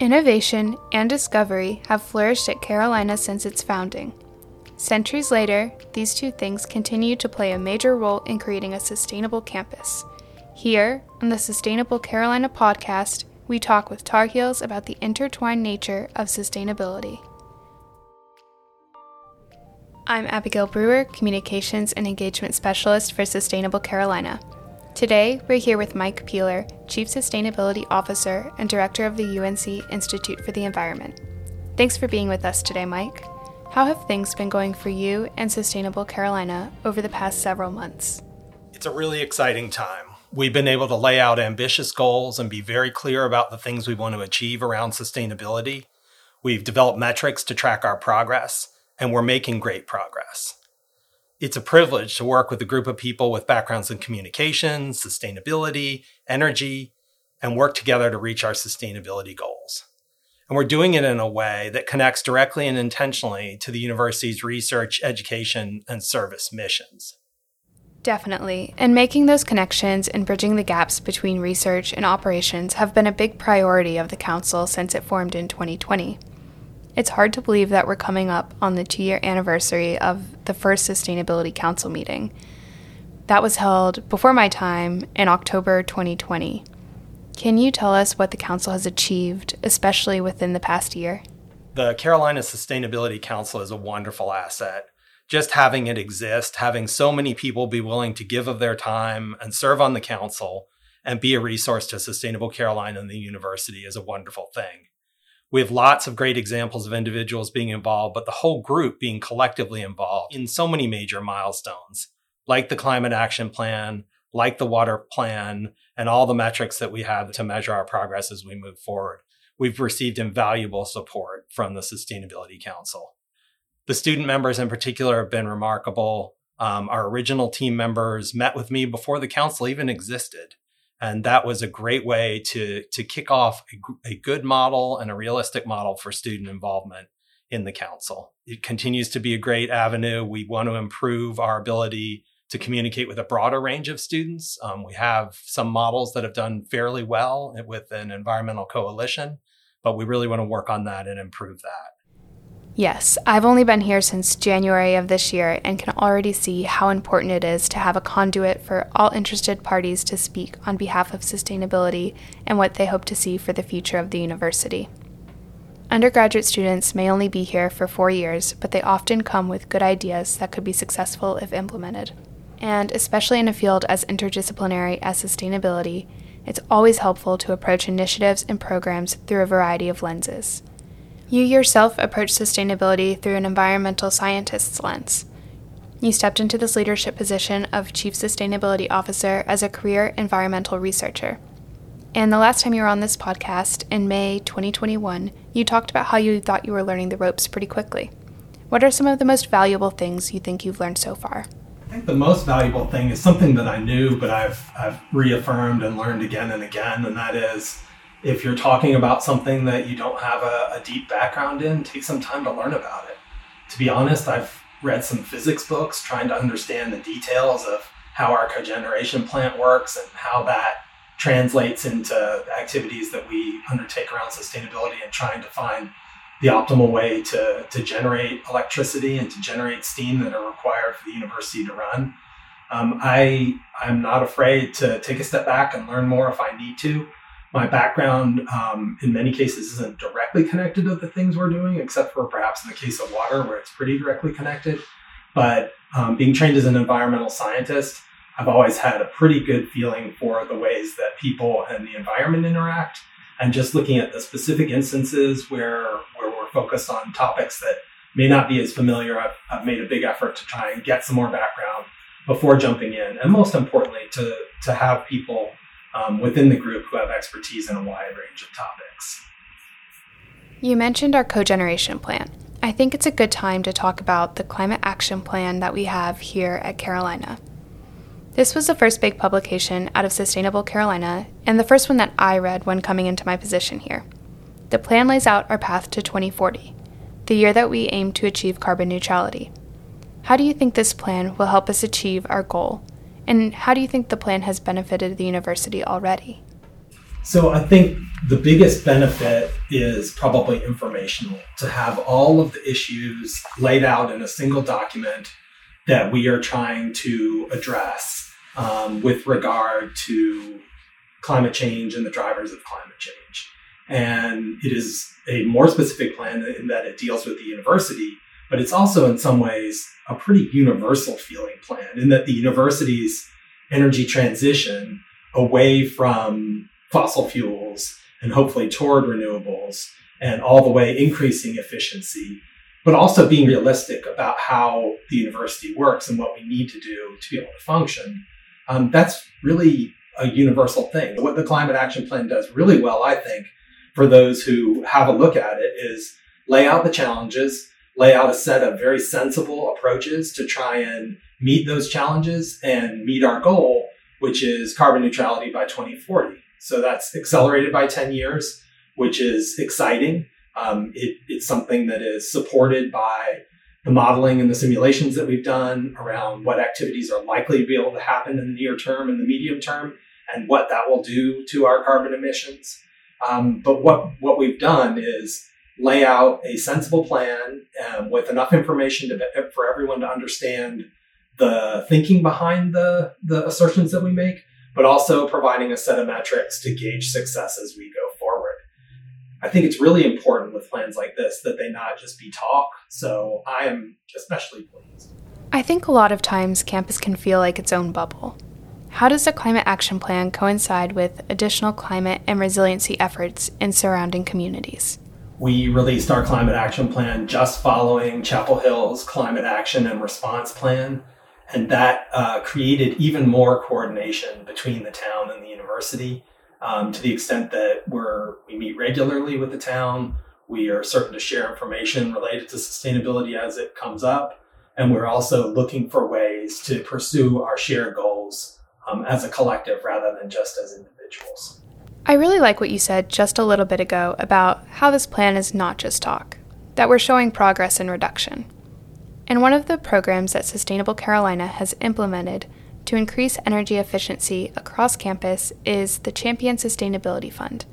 Innovation and discovery have flourished at Carolina since its founding. Centuries later, these two things continue to play a major role in creating a sustainable campus. Here, on the Sustainable Carolina podcast, we talk with Tar Heels about the intertwined nature of sustainability. I'm Abigail Brewer, Communications and Engagement Specialist for Sustainable Carolina. Today, we're here with Mike Piehler, Chief Sustainability Officer and Director of the UNC Institute for the Environment. Thanks for being with us today, Mike. How have things been going for you and Sustainable Carolina over the past several months? It's a really exciting time. We've been able to lay out ambitious goals and be very clear about the things we want to achieve around sustainability. We've developed metrics to track our progress, and we're making great progress it's a privilege to work with a group of people with backgrounds in communications, sustainability, energy, and work together to reach our sustainability goals. And we're doing it in a way that connects directly and intentionally to the university's research, education, and service missions. Definitely. And making those connections and bridging the gaps between research and operations have been a big priority of the Council since it formed in 2020. It's hard to believe that we're coming up on the two year anniversary of the first Sustainability Council meeting. That was held before my time in October 2020. Can you tell us what the Council has achieved, especially within the past year? The Carolina Sustainability Council is a wonderful asset. Just having it exist, having so many people be willing to give of their time and serve on the council and be a resource to Sustainable Carolina and the university is a wonderful thing we have lots of great examples of individuals being involved, but the whole group being collectively involved in so many major milestones, like the climate action plan, like the water plan, and all the metrics that we have to measure our progress as we move forward. We've received invaluable support from the Sustainability Council. The student members in particular have been remarkable. Um, our original team members met with me before the council even existed and that was a great way to to kick off a, a, good model and a realistic model for student involvement in the council. It continues to be a great avenue. We want to improve our ability to communicate with a broader range of students. Um, we have some models that have done fairly well with an environmental coalition, but we really want to work on that and improve that. Yes, I've only been here since January of this year and can already see how important it is to have a conduit for all interested parties to speak on behalf of sustainability and what they hope to see for the future of the university. Undergraduate students may only be here for four years, but they often come with good ideas that could be successful if implemented. And especially in a field as interdisciplinary as sustainability, it's always helpful to approach initiatives and programs through a variety of lenses. You yourself approach sustainability through an environmental scientist's lens. You stepped into this leadership position of Chief Sustainability Officer as a career environmental researcher. And the last time you were on this podcast, in May 2021, you talked about how you thought you were learning the ropes pretty quickly. What are some of the most valuable things you think you've learned so far? I think the most valuable thing is something that I knew, but I've, I've reaffirmed and learned again and again, and that is if you're talking about something that you don't have a, a, deep background in, take some time to learn about it. To be honest, I've read some physics books trying to understand the details of how our cogeneration plant works and how that translates into activities that we undertake around sustainability and trying to find the optimal way to, to generate electricity and to generate steam that are required for the university to run. Um, I, I'm not afraid to take a step back and learn more if I need to my background um, in many cases isn't directly connected to the things we're doing, except for perhaps in the case of water, where it's pretty directly connected. But um, being trained as an environmental scientist, I've always had a pretty good feeling for the ways that people and the environment interact. And just looking at the specific instances where, where we're focused on topics that may not be as familiar, I've, I've made a big effort to try and get some more background before jumping in. And most importantly, to, to have people um, within the group who have expertise in a wide range of topics. You mentioned our cogeneration plan. I think it's a good time to talk about the climate action plan that we have here at Carolina. This was the first big publication out of Sustainable Carolina and the first one that I read when coming into my position here. The plan lays out our path to 2040, the year that we aim to achieve carbon neutrality. How do you think this plan will help us achieve our goal and how do you think the plan has benefited the university already? So I think the biggest benefit is probably informational to have all of the issues laid out in a single document that we are trying to address um, with regard to climate change and the drivers of climate change. And it is a more specific plan in that it deals with the university, but it's also in some ways a pretty universal feeling plan in that the university's energy transition away from fossil fuels and hopefully toward renewables and all the way increasing efficiency, but also being realistic about how the university works and what we need to do to be able to function. Um, that's really a universal thing. What the climate action plan does really well, I think, for those who have a look at it is lay out the challenges, lay out a set of very sensible approaches to try and meet those challenges and meet our goal, which is carbon neutrality by 2040. So that's accelerated by 10 years, which is exciting. Um, it, it's something that is supported by the modeling and the simulations that we've done around what activities are likely to be able to happen in the near term and the medium term and what that will do to our carbon emissions. Um, but what, what we've done is lay out a sensible plan um, with enough information to, for everyone to understand the thinking behind the, the assertions that we make, but also providing a set of metrics to gauge success as we go forward. I think it's really important with plans like this that they not just be talk. So I am especially pleased. I think a lot of times campus can feel like its own bubble. How does the climate action plan coincide with additional climate and resiliency efforts in surrounding communities? We released our climate action plan just following Chapel Hill's climate action and response plan. And that uh, created even more coordination between the town and the university um, to the extent that we're, we meet regularly with the town. We are certain to share information related to sustainability as it comes up. And we're also looking for ways to pursue our shared goals um, as a collective rather than just as individuals. I really like what you said just a little bit ago about how this plan is not just talk, that we're showing progress in reduction. And one of the programs that Sustainable Carolina has implemented to increase energy efficiency across campus is the Champion Sustainability Fund,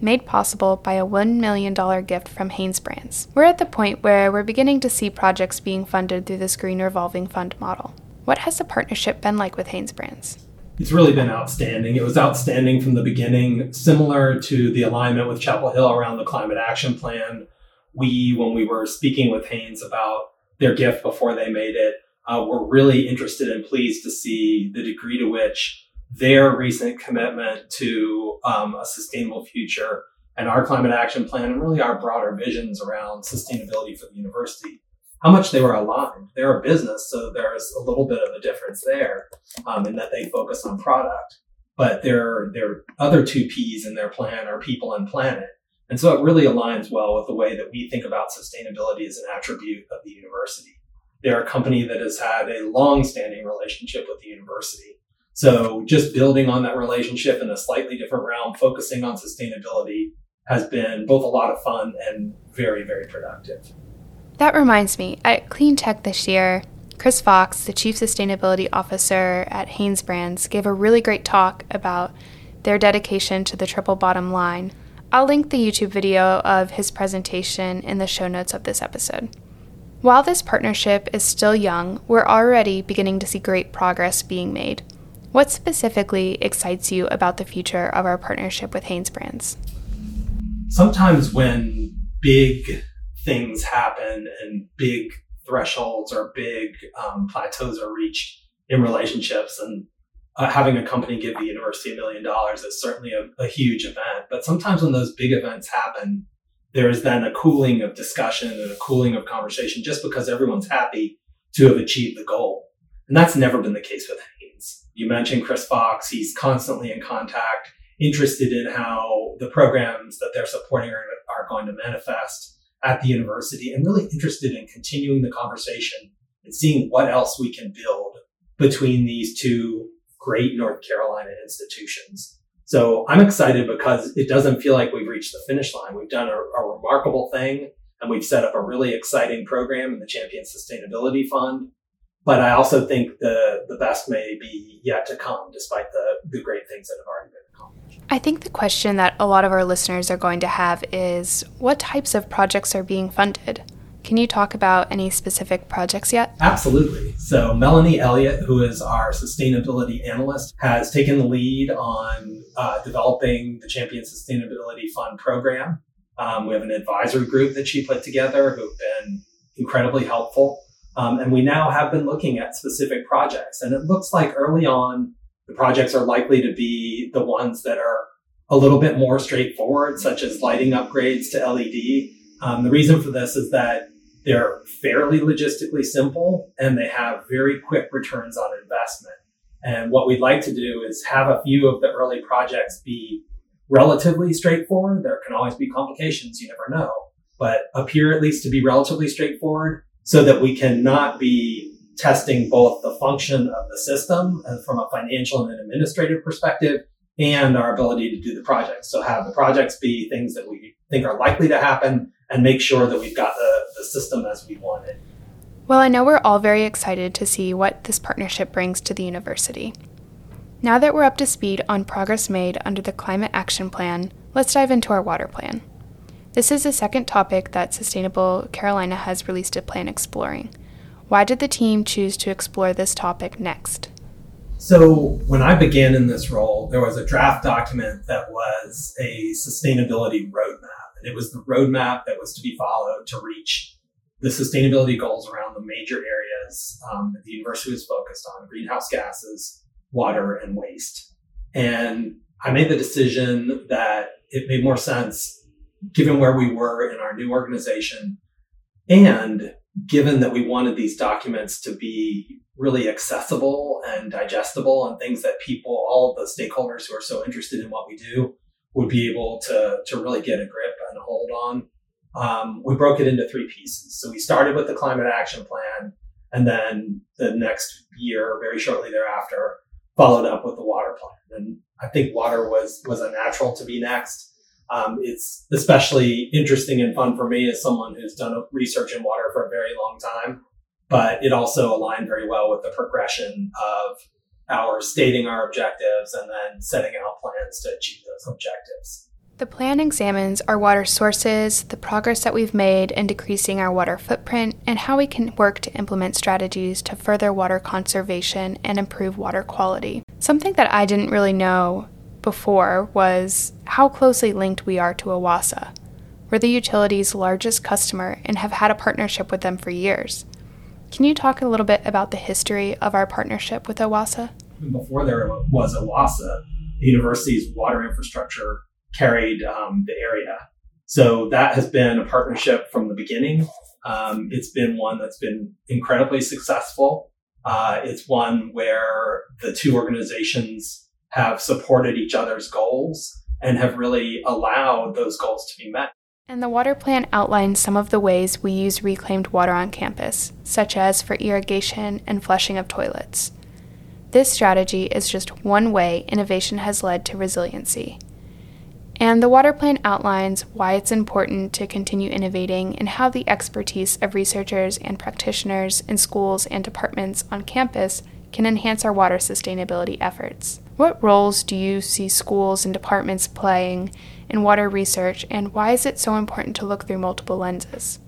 made possible by a $1 million gift from Hanesbrands. We're at the point where we're beginning to see projects being funded through this green revolving fund model. What has the partnership been like with Hanesbrands? It's really been outstanding. It was outstanding from the beginning, similar to the alignment with Chapel Hill around the climate action plan. We, when we were speaking with Hanes about their gift before they made it, uh, we're really interested and pleased to see the degree to which their recent commitment to um, a sustainable future and our climate action plan and really our broader visions around sustainability for the university how much they were aligned they're a business so there's a little bit of a difference there um, in that they focus on product but their their other two p's in their plan are people and planet and so it really aligns well with the way that we think about sustainability as an attribute of the university they're a company that has had a long-standing relationship with the university. So just building on that relationship in a slightly different realm, focusing on sustainability has been both a lot of fun and very, very productive. That reminds me, at Clean Tech this year, Chris Fox, the Chief Sustainability Officer at Hanesbrands, gave a really great talk about their dedication to the triple bottom line. I'll link the YouTube video of his presentation in the show notes of this episode. While this partnership is still young, we're already beginning to see great progress being made. What specifically excites you about the future of our partnership with Hanesbrands? Sometimes when big things happen and big thresholds or big um, plateaus are reached in relationships, and uh, having a company give the university a million dollars is certainly a, a huge event. But sometimes when those big events happen, there is then a cooling of discussion and a cooling of conversation just because everyone's happy to have achieved the goal. And that's never been the case with Hanes. You mentioned Chris Fox. He's constantly in contact, interested in how the programs that they're supporting are, are going to manifest at the university and really interested in continuing the conversation and seeing what else we can build between these two great North Carolina institutions. So I'm excited because it doesn't feel like we've reached the finish line. We've done a, a remarkable thing and we've set up a really exciting program in the Champion Sustainability Fund. But I also think the, the best may be yet to come, despite the, the great things that have already been. I think the question that a lot of our listeners are going to have is what types of projects are being funded? Can you talk about any specific projects yet? Absolutely. So, Melanie Elliott, who is our sustainability analyst, has taken the lead on uh, developing the Champion Sustainability Fund program. Um, we have an advisory group that she put together who've been incredibly helpful. Um, and we now have been looking at specific projects. And it looks like early on, the projects are likely to be the ones that are a little bit more straightforward, such as lighting upgrades to LED. Um, the reason for this is that they're fairly logistically simple and they have very quick returns on investment. And what we'd like to do is have a few of the early projects be relatively straightforward. There can always be complications, you never know, but appear at least to be relatively straightforward so that we cannot be testing both the function of the system and from a financial and an administrative perspective and our ability to do the projects. So have the projects be things that we think are likely to happen and make sure that we've got the, the system as we want it. Well, I know we're all very excited to see what this partnership brings to the university. Now that we're up to speed on progress made under the Climate Action Plan, let's dive into our water plan. This is the second topic that Sustainable Carolina has released a plan exploring. Why did the team choose to explore this topic next? So, when I began in this role, there was a draft document that was a sustainability roadmap. And it was the roadmap that was to be followed to reach the sustainability goals around the major areas um, that the university was focused on greenhouse gases, water, and waste. And I made the decision that it made more sense, given where we were in our new organization, and given that we wanted these documents to be really accessible and digestible and things that people, all of the stakeholders who are so interested in what we do, would be able to, to really get a grip and a hold on. Um, we broke it into three pieces. So we started with the climate action plan, and then the next year, very shortly thereafter, followed up with the water plan. And I think water was was a natural to be next. Um, it's especially interesting and fun for me as someone who's done research in water for a very long time. But it also aligned very well with the progression of our stating our objectives and then setting out plans to achieve those objectives. The plan examines our water sources, the progress that we've made in decreasing our water footprint, and how we can work to implement strategies to further water conservation and improve water quality. Something that I didn't really know before was how closely linked we are to OWASA. We're the utility's largest customer and have had a partnership with them for years. Can you talk a little bit about the history of our partnership with OWASA? Before there was OWASA, the university's water infrastructure carried um, the area. So that has been a partnership from the beginning. Um, it's been one that's been incredibly successful. Uh, it's one where the two organizations have supported each other's goals and have really allowed those goals to be met. And the water plan outlines some of the ways we use reclaimed water on campus, such as for irrigation and flushing of toilets. This strategy is just one way innovation has led to resiliency. And the water plan outlines why it's important to continue innovating and how the expertise of researchers and practitioners in schools and departments on campus can enhance our water sustainability efforts. What roles do you see schools and departments playing in water research, and why is it so important to look through multiple lenses?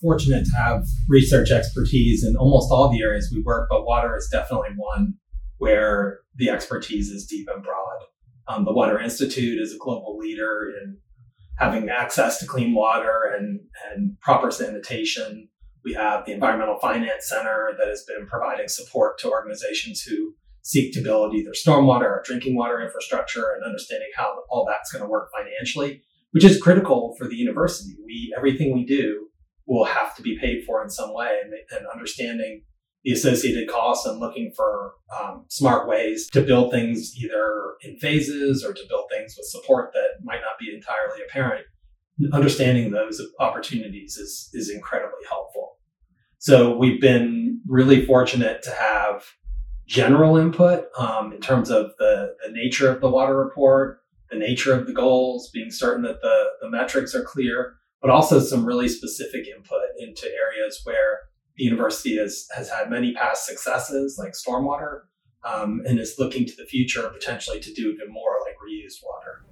Fortunate to have research expertise in almost all the areas we work, but water is definitely one where the expertise is deep and broad. Um, the Water Institute is a global leader in having access to clean water and, and proper sanitation. We have the Environmental Finance Center that has been providing support to organizations who seek to build either stormwater or drinking water infrastructure and understanding how all that's going to work financially, which is critical for the university. We everything we do will have to be paid for in some way, and, and understanding the associated costs and looking for um, smart ways to build things either in phases or to build things with support that might not be entirely apparent. Understanding those opportunities is, is incredibly helpful. So we've been really fortunate to have general input um, in terms of the, the nature of the water report, the nature of the goals, being certain that the, the metrics are clear, but also some really specific input into areas where the university has, has had many past successes like stormwater um, and is looking to the future potentially to do even more like reused water.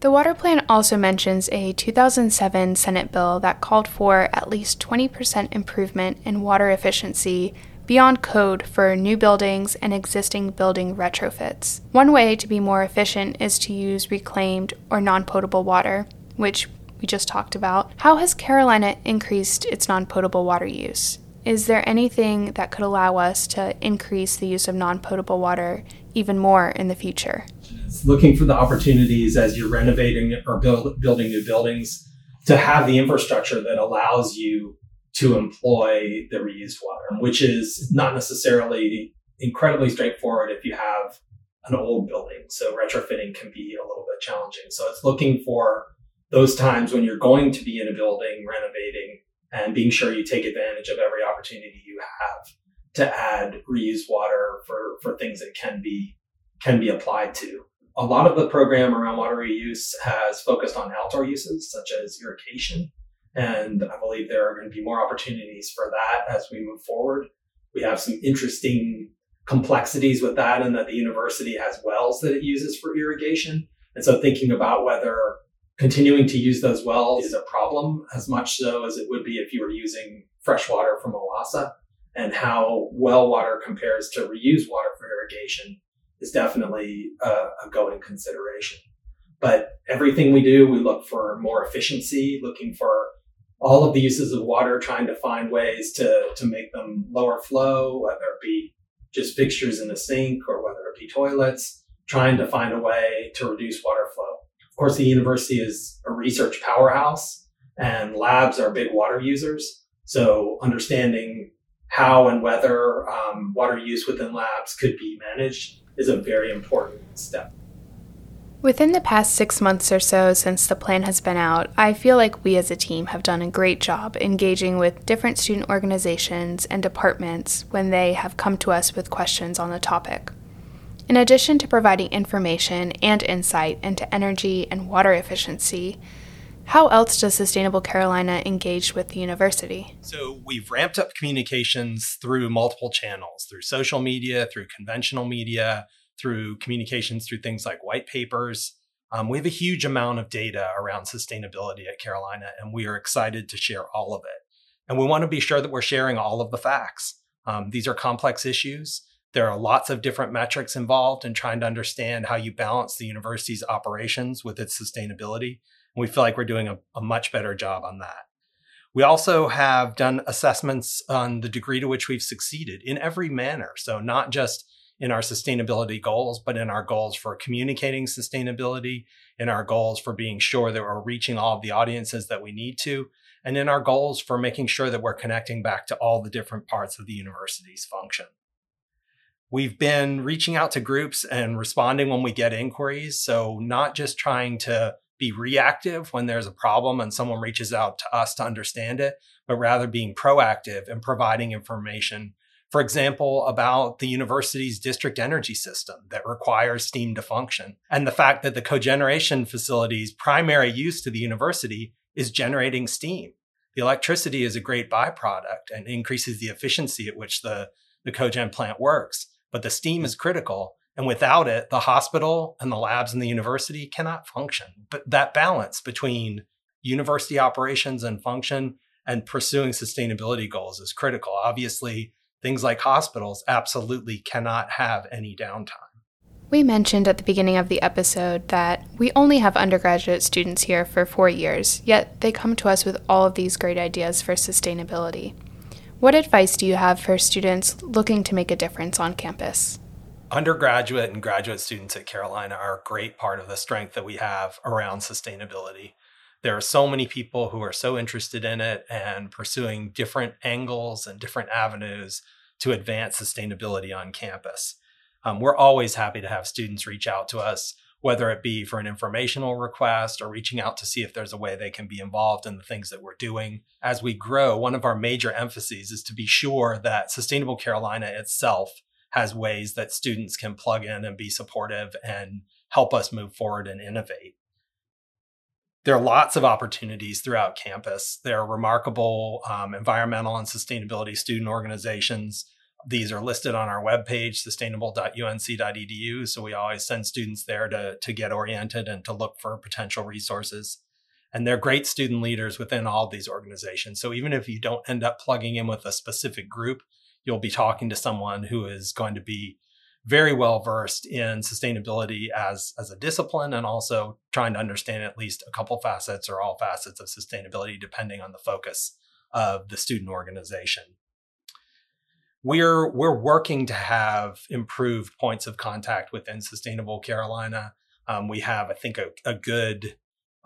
The water plan also mentions a 2007 Senate bill that called for at least 20% improvement in water efficiency beyond code for new buildings and existing building retrofits. One way to be more efficient is to use reclaimed or non potable water, which we just talked about. How has Carolina increased its non potable water use? Is there anything that could allow us to increase the use of non potable water even more in the future? It's looking for the opportunities as you're renovating or build, building new buildings to have the infrastructure that allows you to employ the reused water, which is not necessarily incredibly straightforward if you have an old building. So retrofitting can be a little bit challenging. So it's looking for those times when you're going to be in a building renovating and being sure you take advantage of every opportunity you have to add reused water for, for things that can be can be applied to. A lot of the program around water reuse has focused on outdoor uses such as irrigation and I believe there are going to be more opportunities for that as we move forward. We have some interesting complexities with that, and that the university has wells that it uses for irrigation. And so thinking about whether continuing to use those wells is a problem as much so as it would be if you were using fresh water from OWASA and how well water compares to reused water for irrigation is definitely a, a going consideration. But everything we do, we look for more efficiency, looking for all of the uses of water, trying to find ways to, to make them lower flow, whether it be just fixtures in the sink or whether it be toilets, trying to find a way to reduce water flow. Of course, the university is a research powerhouse and labs are big water users. So understanding how and whether um, water use within labs could be managed is a very important step. Within the past six months or so since the plan has been out, I feel like we as a team have done a great job engaging with different student organizations and departments when they have come to us with questions on the topic. In addition to providing information and insight into energy and water efficiency, how else does Sustainable Carolina engage with the university? So, we've ramped up communications through multiple channels through social media, through conventional media, through communications through things like white papers. Um, we have a huge amount of data around sustainability at Carolina, and we are excited to share all of it. And we want to be sure that we're sharing all of the facts. Um, these are complex issues. There are lots of different metrics involved in trying to understand how you balance the university's operations with its sustainability. We feel like we're doing a, a much better job on that. We also have done assessments on the degree to which we've succeeded in every manner. So, not just in our sustainability goals, but in our goals for communicating sustainability, in our goals for being sure that we're reaching all of the audiences that we need to, and in our goals for making sure that we're connecting back to all the different parts of the university's function. We've been reaching out to groups and responding when we get inquiries. So, not just trying to be reactive when there's a problem and someone reaches out to us to understand it, but rather being proactive and providing information for example, about the university's district energy system that requires steam to function, and the fact that the cogeneration facility's primary use to the university is generating steam. The electricity is a great byproduct and increases the efficiency at which the, the cogen plant works, but the steam is critical. And without it, the hospital and the labs and the university cannot function. But that balance between university operations and function and pursuing sustainability goals is critical. Obviously, things like hospitals absolutely cannot have any downtime. We mentioned at the beginning of the episode that we only have undergraduate students here for four years, yet they come to us with all of these great ideas for sustainability. What advice do you have for students looking to make a difference on campus? Undergraduate and graduate students at Carolina are a great part of the strength that we have around sustainability there are so many people who are so interested in it and pursuing different angles and different avenues to advance sustainability on campus. Um, we're always happy to have students reach out to us, whether it be for an informational request or reaching out to see if there's a way they can be involved in the things that we're doing. As we grow, one of our major emphases is to be sure that Sustainable Carolina itself has ways that students can plug in and be supportive and help us move forward and innovate there are lots of opportunities throughout campus. There are remarkable um, environmental and sustainability student organizations. These are listed on our webpage, sustainable.unc.edu. So we always send students there to, to get oriented and to look for potential resources. And they're great student leaders within all these organizations. So even if you don't end up plugging in with a specific group, you'll be talking to someone who is going to be very well versed in sustainability as, as a discipline and also trying to understand at least a couple facets or all facets of sustainability, depending on the focus of the student organization. We're, we're working to have improved points of contact within Sustainable Carolina. Um, we have, I think, a, a good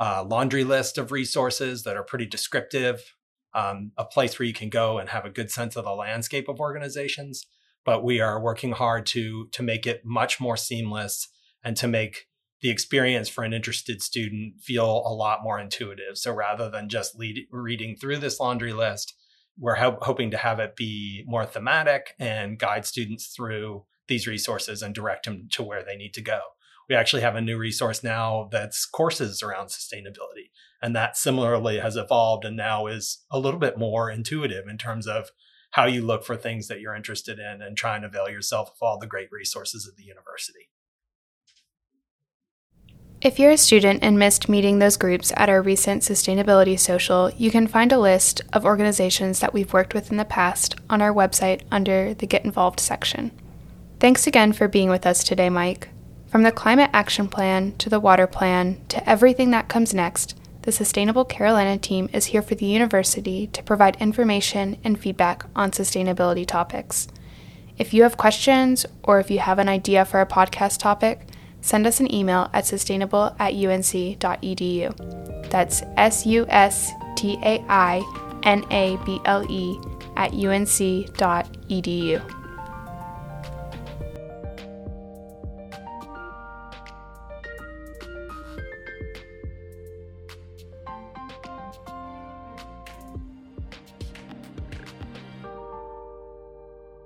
uh, laundry list of resources that are pretty descriptive, um, a place where you can go and have a good sense of the landscape of organizations. But we are working hard to to make it much more seamless and to make the experience for an interested student feel a lot more intuitive. So rather than just lead, reading through this laundry list, we're ho- hoping to have it be more thematic and guide students through these resources and direct them to where they need to go we actually have a new resource now that's courses around sustainability. And that similarly has evolved and now is a little bit more intuitive in terms of how you look for things that you're interested in and try and avail yourself of all the great resources at the university. If you're a student and missed meeting those groups at our recent sustainability social, you can find a list of organizations that we've worked with in the past on our website under the Get Involved section. Thanks again for being with us today, Mike. From the Climate Action Plan to the Water Plan to everything that comes next, the Sustainable Carolina team is here for the university to provide information and feedback on sustainability topics. If you have questions or if you have an idea for a podcast topic, send us an email at sustainable at unc.edu. That's S U S T A I N A B L E at unc.edu.